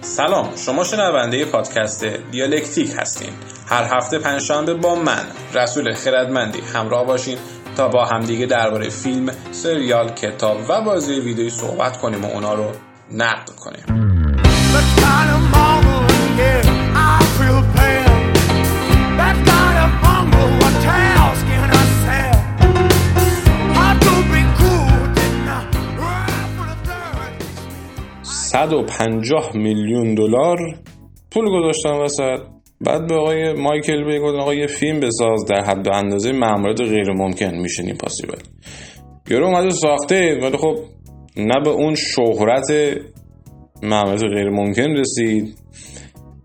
سلام شما شنونده پادکست دیالکتیک هستین. هر هفته پنجشنبه با من رسول خردمندی همراه باشین تا با همدیگه درباره فیلم سریال کتاب و بازی ویدیویی صحبت کنیم و اونا رو نقد کنیم. صد و پنجاه میلیون دلار پول گذاشتن وسط. بعد به آقای مایکل بی گفتن آقا یه فیلم بساز در حد و اندازه معمولات غیر ممکن میشنی پاسیبل. یورو اومده ساخته ولی خب نه به اون شهرت معمولات غیر ممکن رسید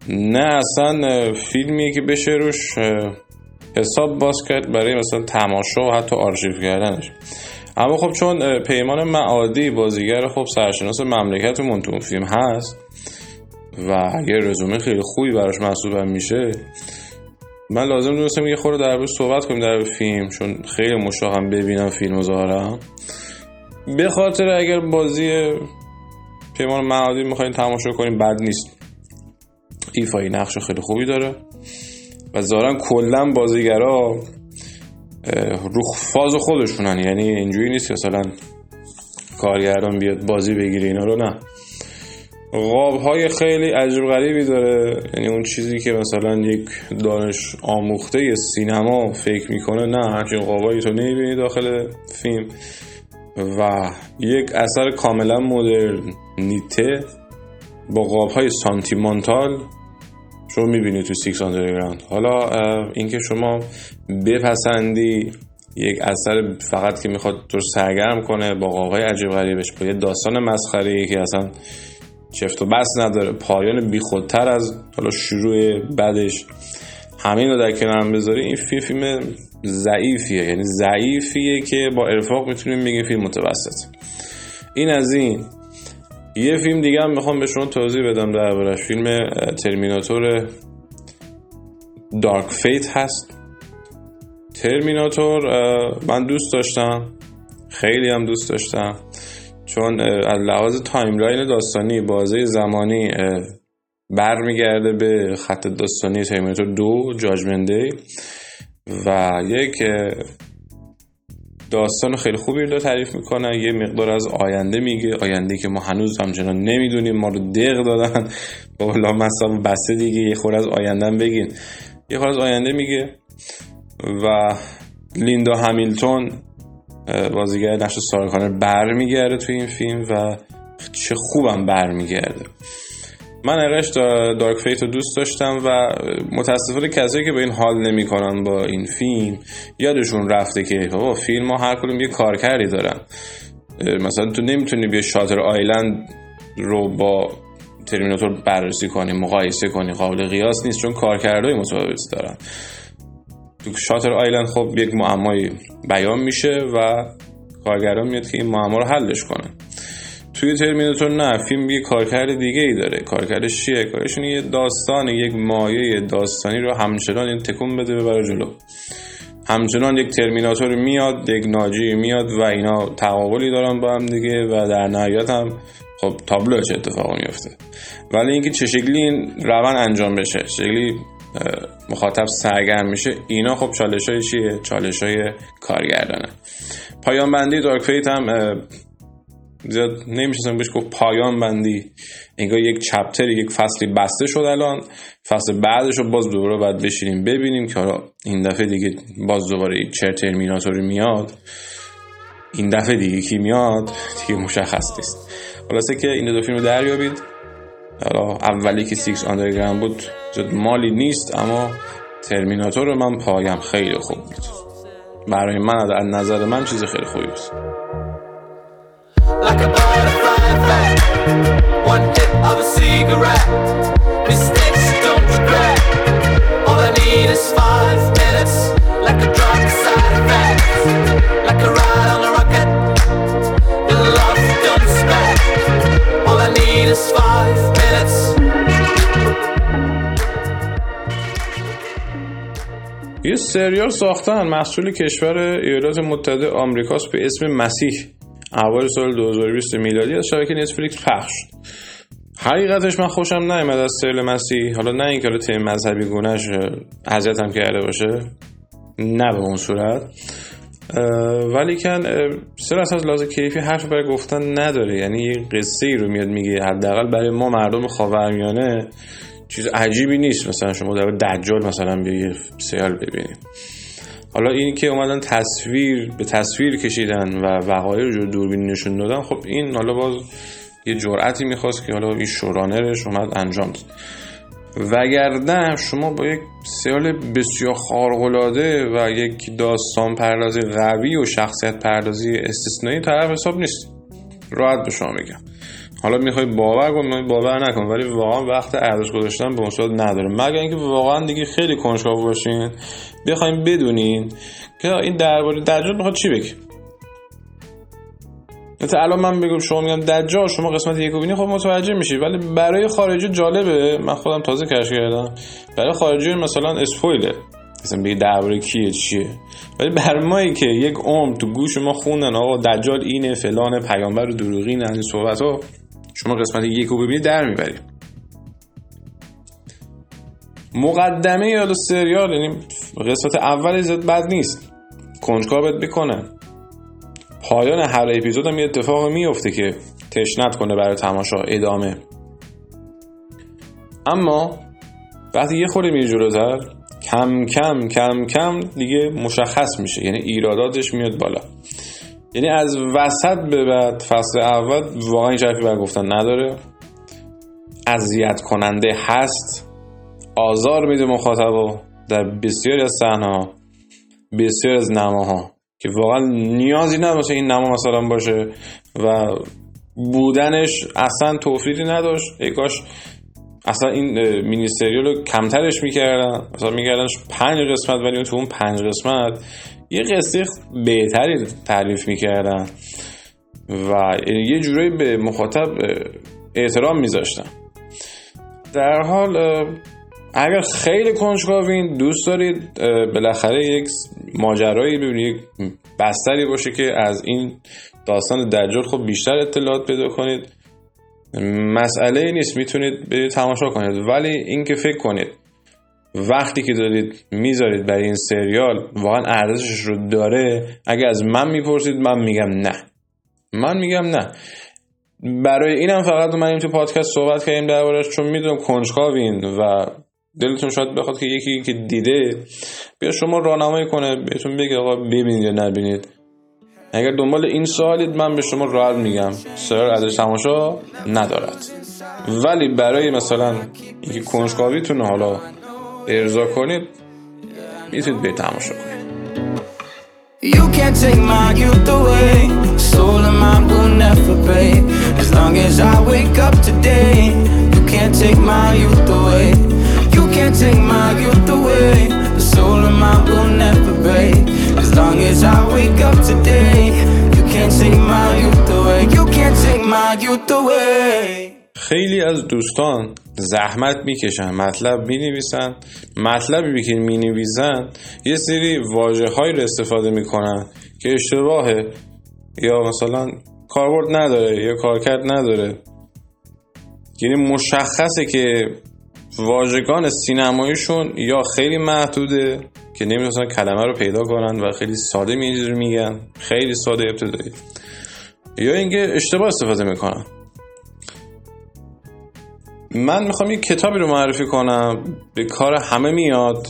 نه اصلا فیلمی که بشه روش حساب باز کرد برای مثلا تماشا و حتی آرشیو کردنش. اما خب چون پیمان معادی بازیگر خب سرشناس مملکتمون تو فیلم هست و یه رزومه خیلی خوبی براش محسوب میشه من لازم دونستم یه خورده در صحبت کنیم در فیلم چون خیلی مشتاقم ببینم فیلم ظاهرم به خاطر اگر بازی پیمان معادی می‌خواین تماشا کنیم بد نیست. ایفایی نقش خیلی خوبی داره و ظاهرا کلا بازیگرا رو فاز خودشونن. یعنی اینجوری نیست مثلا کارگردان بیاد بازی بگیره اینا رو نه. قاب های خیلی عجیب غریبی داره. یعنی اون چیزی که مثلا یک دانش آموخته سینما فکر می‌کنه نه همچین قاب‌هایی تو نمی‌بینی داخل فیلم. و یک اثر کاملا مدرنیته با قاب های سانتیمانتال شما می‌بینی تو Six Underground حالا اینکه شما بپسندی یک اثر فقط که می‌خواد تو سرگرم کنه با قاقای عجیب غریبش با یه داستان مسخره که اصلا چفت و بس نداره پایان بیخودتر از حالا شروع بعدش همین رو در کنارم بذاری این فیلم فیلم ضعیفیه. یعنی ضعیفیه که با ارفاق می‌تونیم بگیم فیلم متوسط. این از این. یه فیلم دیگه هم می‌خوام به شما توضیح بدم دربارش فیلم Terminator Dark Fate هست. ترمیناتور من دوست داشتم. خیلی هم دوست داشتم. چون از لحاظ timeline داستانی بازه زمانی برمیگرده به خط داستانی ترمیناتور دو Judgment Day و یک داستان خیلی خوبی رو تعریف می‌کنه. یه مقدار از آینده میگه. آینده که ما هنوز همچنان نمی‌دونیم. ما رو دق دادن. بالا مثلا بسته دیگه. یه خور از آینده بگین. یه خور از آینده میگه. و لیندا همیلتون بازیگر نقش سارا برمیگرده تو این فیلم و چه خوبم برمیگرده. من ارش دارک فیت رو دوست داشتم و متاسفانه کسایی که به این حال نمی‌کنن با این فیلم یادشون رفته که بابا فیلم ها هر کدوم یه کارکردی دارن. مثلا تو نمی‌تونی بیا شاتر آیلند رو با ترمیناتور بررسی کنی مقایسه کنی قابل قیاس نیست چون کارکردهای متفاوتی دارن. تو شاتر آیلند خب یک معمایی بیان میشه و کارگران میاد که این معما رو حلش کنه توی ترمیناتور نه فیلم یه کارکرد دیگه ای داره. کارکردش چیه؟ کارشون یه داستان یک مایه داستانی رو همچنان این تکون بده ببره جلو. همچنان یک ترمیناتور میاد یک ناجی میاد و اینا تقابلی دارن با هم دیگه و در نهایت هم خب تابلو چه اتفاق میفته ولی اینکه چه شکلی این روان انجام بشه شکلی مخاطب سرگرم میشه اینا خب چالش های چیه؟ چالش های کارگردانه. پایان بندی دارک فیت هم زیاد نمیشه بهش گفت پایان بندی. انگار یک چپتر یک فصلی بسته شد الان. فصل بعدش رو باز دوباره باید بشینیم ببینیم که این دفعه دیگه باز دوباره یک چر ترمیناتوری میاد. این دفعه دیگه کی میاد؟ دیگه مشخص نیست. خلاصه که این دو فیلم رو دریابید. حالا اولی که Six Underground بود زیاد مالی نیست اما ترمیناتور من پایم. خیلی خوب بود. برای من از نظر من چیز خیلی خوبی بود. One hit of a cigarette. Mistakes don't regret. All I need is five minutes, like a drug side effect, like a ride on a rocket. Your love don't spec. All I need is five minutes. یه سریال ساختن محصول کشور ایالات متحده آمریکاست به اسم مسیح اول سال 2020 میلادی از شبکه نتفلیکس پخش حقیقتش من خوشم نیومد از سیل مسیح. حالا نه اینکه حالا تیم مذهبی گونهش اذیتم کرده باشه. نه به اون صورت. ولی کن سر از لازم کیفی حرف برای گفتن نداره. یعنی یه قصه ای رو میاد میگه حداقل برای ما مردم خاورمیانه چیز عجیبی نیست. مثلا شما در دجال مثلا بیا یه سیال ببینید. حالا این که اومدن تصویر به تصویر کشیدن و وقایع رو دوربین نشون دادن خب این حالا باز یه جرأتی می‌خواست که حالا این شورانرش اومد انجام داد. وگرنه شما با یک سیال بسیار خارقلاده و یک داستان پردازی قوی و شخصیت پردازی استثنایی طرف حساب نیست. راحت به شما میگم. حالا می‌خوای باور کن می‌خوای باور نکن ولی واقعا وقت ارزش گذاشتن به اون نداره. مگر اینکه واقعا دیگه خیلی کنجکاو باشین بخوایم بدونین که این درباره دجال می‌خواد چی بگه؟ مثلا الان من بگم شما میگم دجال شما قسمت یک بینی خب متوجه میشی. ولی برای خارجی جالبه. من خودم تازه کشف کردم. برای خارجی مثلا اسپویله. مثلا بگی درباره کیه چیه. ولی بر مایی که یک عمر تو گوش ما خوندن آقا دجال اینه فلان پیامبر دروغین این صحبت ها شما قسمت یک رو ببینید در می‌برید مقدمه یا سریال یعنی قسمت اول زد بد نیست. کنجکاوت بکنه پایان هر اپیزود هم یه اتفاق میفته که تشنت کنه برای تماشا ادامه. اما وقتی یه خوری میره جلوتر کم کم کم کم دیگه مشخص میشه. یعنی ایراداتش میاد بالا. یعنی از وسط به بعد فصل اول واقعا این حرفی بر گفتن نداره. اذیت کننده هست. آزار میده مخاطبو در بسیاری از صحنه بسیاری از نماها که واقعا نیازی نباشه این نما مثلا باشه و بودنش اصلا توفیری نداشت. ای کاش اصلا این مینی رو کمترش می‌کردن. مثلا میکردنش پنج قسمت ولی تو اون پنج قسمت یه قصه بهتری تعریف می‌کردن و یه جورایی به مخاطب احترام میذاشتن. در حال اگر خیلی کنجکاوین دوست دارید بالاخره یک ماجرایی ببینید بستری باشه که از این داستان دجال خب بیشتر اطلاعات پیدا کنید. مسئله نیست می‌تونید برید تماشا کنید. ولی اینکه فکر کنید وقتی که دارید می‌ذارید برای این سریال واقعا ارزشش رو داره. اگر از من می‌پرسید من میگم نه. من میگم نه. برای اینم فقط این تو پادکست صحبت کردیم دربارش چون می‌دونم کنجکاوین و دلتون شاید بخواد که یکی که دیده بیا شما راهنمایی کنه بهتون بگه آقا ببینید یا نبینید. اگر دنبال این سوالید من به شما راحت میگم. سر ازش تماشا ندارد. ولی برای مثلا اینکه کنجکاویتون حالا ارضا کنید میتونید به تماشا کنید You can't take my youth away Soul of mine will never pay As long as I wake up today You can't take my youth away You can't take my youth away The soul of mine will never break As long as I wake up today You can't take my youth away You can't take my youth away خیلی از دوستان زحمت می‌کشن مطلب می‌نویسن. مطلبی که می‌نویسن یه سری واجه هایی رو استفاده می‌کنن که اشتباهه. یا مثلا کاربرد نداره یا کارکرد نداره. یعنی مشخصه که واژگان سینماییشون یا خیلی محدوده که نمی‌تونن کلمه رو پیدا کنن و خیلی ساده میگن. خیلی ساده ابتدایی. یا اینکه اشتباه استفاده می‌کنن. من می‌خوام یک کتابی رو معرفی کنم. به کار همه میاد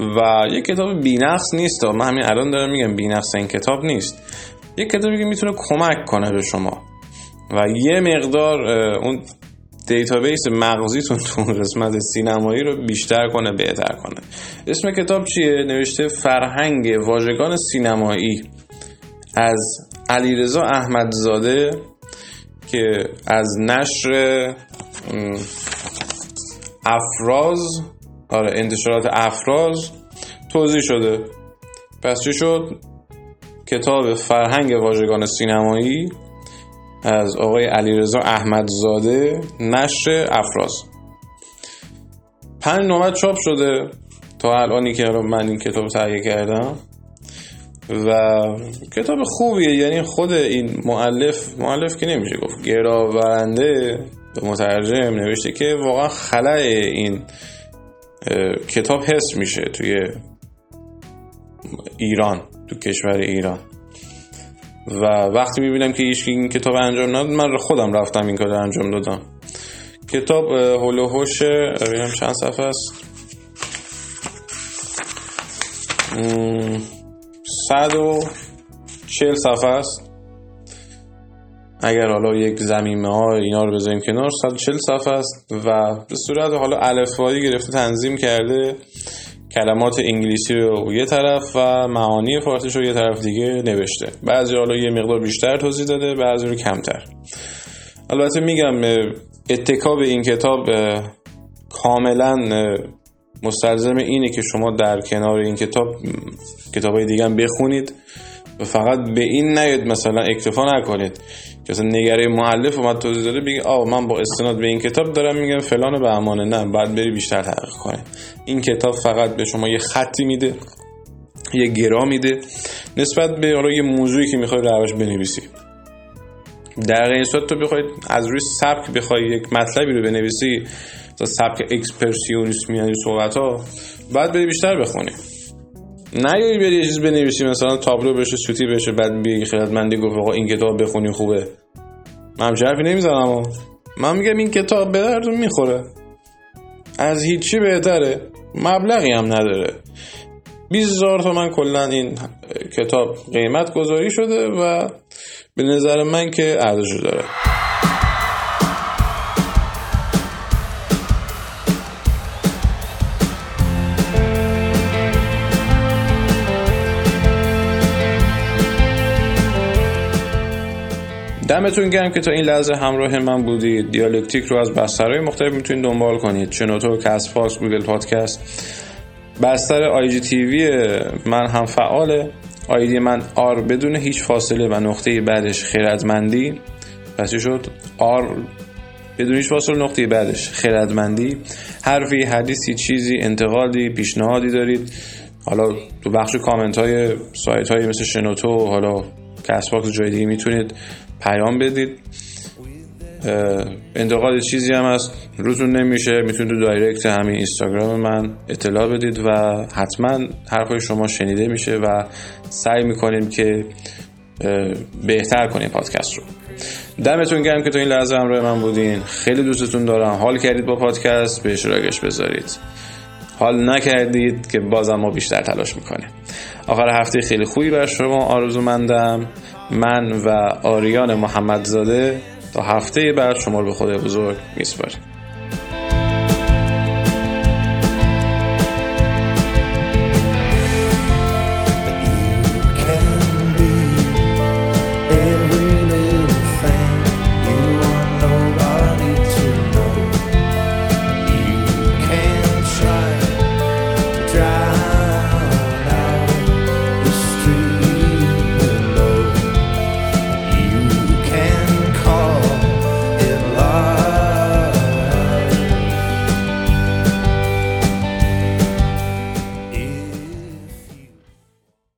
و یک کتاب بینقص نیست. من همین الان دارم میگم بینقص این کتاب نیست. یک کتابی که می‌تونه کمک کنه به شما. و یه مقدار اون database مغزیتون تو قسمت سینمایی رو بیشتر کنه بهتر کنه. اسم کتاب چیه؟ نوشته فرهنگ واژگان سینمایی از علیرضا احمدزاده که از نشر افراز. آره انتشارات افراز. توضیح شده. پس چی شد؟ کتاب فرهنگ واژگان سینمایی از آقای علیرضا احمدزاده نشر افراز. پنج نوبت چاپ شده. تا الانی که من این کتاب تهیه کردم. و کتاب خوبیه. یعنی خود این معلف معلف که نمیشه گفت گراورنده به مترجم نوشته که واقعا خلای این کتاب حس میشه توی ایران تو کشور ایران. و وقتی می‌بینم که هیچ این کتاب انجام نداد من خودم رفتم این کار انجام دادم. کتاب هلوهوش ببینم چند صفحه است. صد و چل صفحه است. اگر حالا یک زمینه ها اینا رو بذاریم کنار 140 صفحه است و به صورت حالا الفبایی گرفته تنظیم کرده کلمات انگلیسی رو یه طرف و معانی فارسیش رو یه طرف دیگه نوشته. بعضی حالا یه مقدار بیشتر توضیح داده بعضی رو کمتر. البته میگم اتکا به این کتاب کاملا مستلزم اینه که شما در کنار این کتاب کتاب های دیگه هم بخونید. و فقط به این نیاد مثلا اکتفا نکنید. که مثلا نگره معلف اومد توضیح داده بگی آه من با استناد به این کتاب دارم میگم فلان به امانه نه بعد بری بیشتر تحقیق کنی. این کتاب فقط به شما یه خطی میده یه گرا میده نسبت به حالا یه موضوعی که می‌خوای روش بنویسی. در این صورت تو بخوای از روی سبک بخوای یک مطلبی رو بنویسی سبک اکسپرسیونیست میانی صحبت ها بعد بری بیشتر بخونی. نه بری یه چیز بنویسی مثلا تابلو بشه سوتی بشه بعد بیای خدمتمندی گفت آقا این کتاب بخونی خوبه. من حرفی نمی‌زنم من میگم این کتاب به دردون می‌خوره. از هیچی بهتره. مبلغی هم نداره. 20 هزار تومن کلا این کتاب قیمت گذاری شده و به نظر من که ارزش داره. دمتون گرم که تا این لحظه همراه من بودید. دیالکتیک رو از بسترهای مختلف می‌تونید دنبال کنید. شنوتو Castbox Google Podcast. بستر IGTV من هم فعاله ID من R بدون هیچ فاصله و نقطه بعدش خیرتمندی. پس شد؟ R بدون هیچ فاصله نقطه بعدش خیرتمندی. حرفی حدیثی چیزی انتقادی پیشنهادی دارید. حالا تو بخش کامنت های سایت های مثل شنوتو حالا Castbox جای دیگه می‌تونید پیام بدید. انتقاد چیزی هم هست. روزون نمیشه. می‌تونید تو direct همین اینستاگرام من اطلاع بدید و حتما حرفای شما شنیده میشه و سعی می‌کنیم که بهتر کنیم پادکست رو. دمتون گرم که تو این لحظه همراه من بودین. خیلی دوستتون دارم. حال کردید با پادکست؟ به اشتراکش بذارید. حال نکردید که بازم ما بیشتر تلاش می‌کنیم. آخر هفته خیلی خوبی بر شما آرزومندم. من و آریان محمدزاده تا هفته بعد شما رو به خود بزرگ میسپاریم.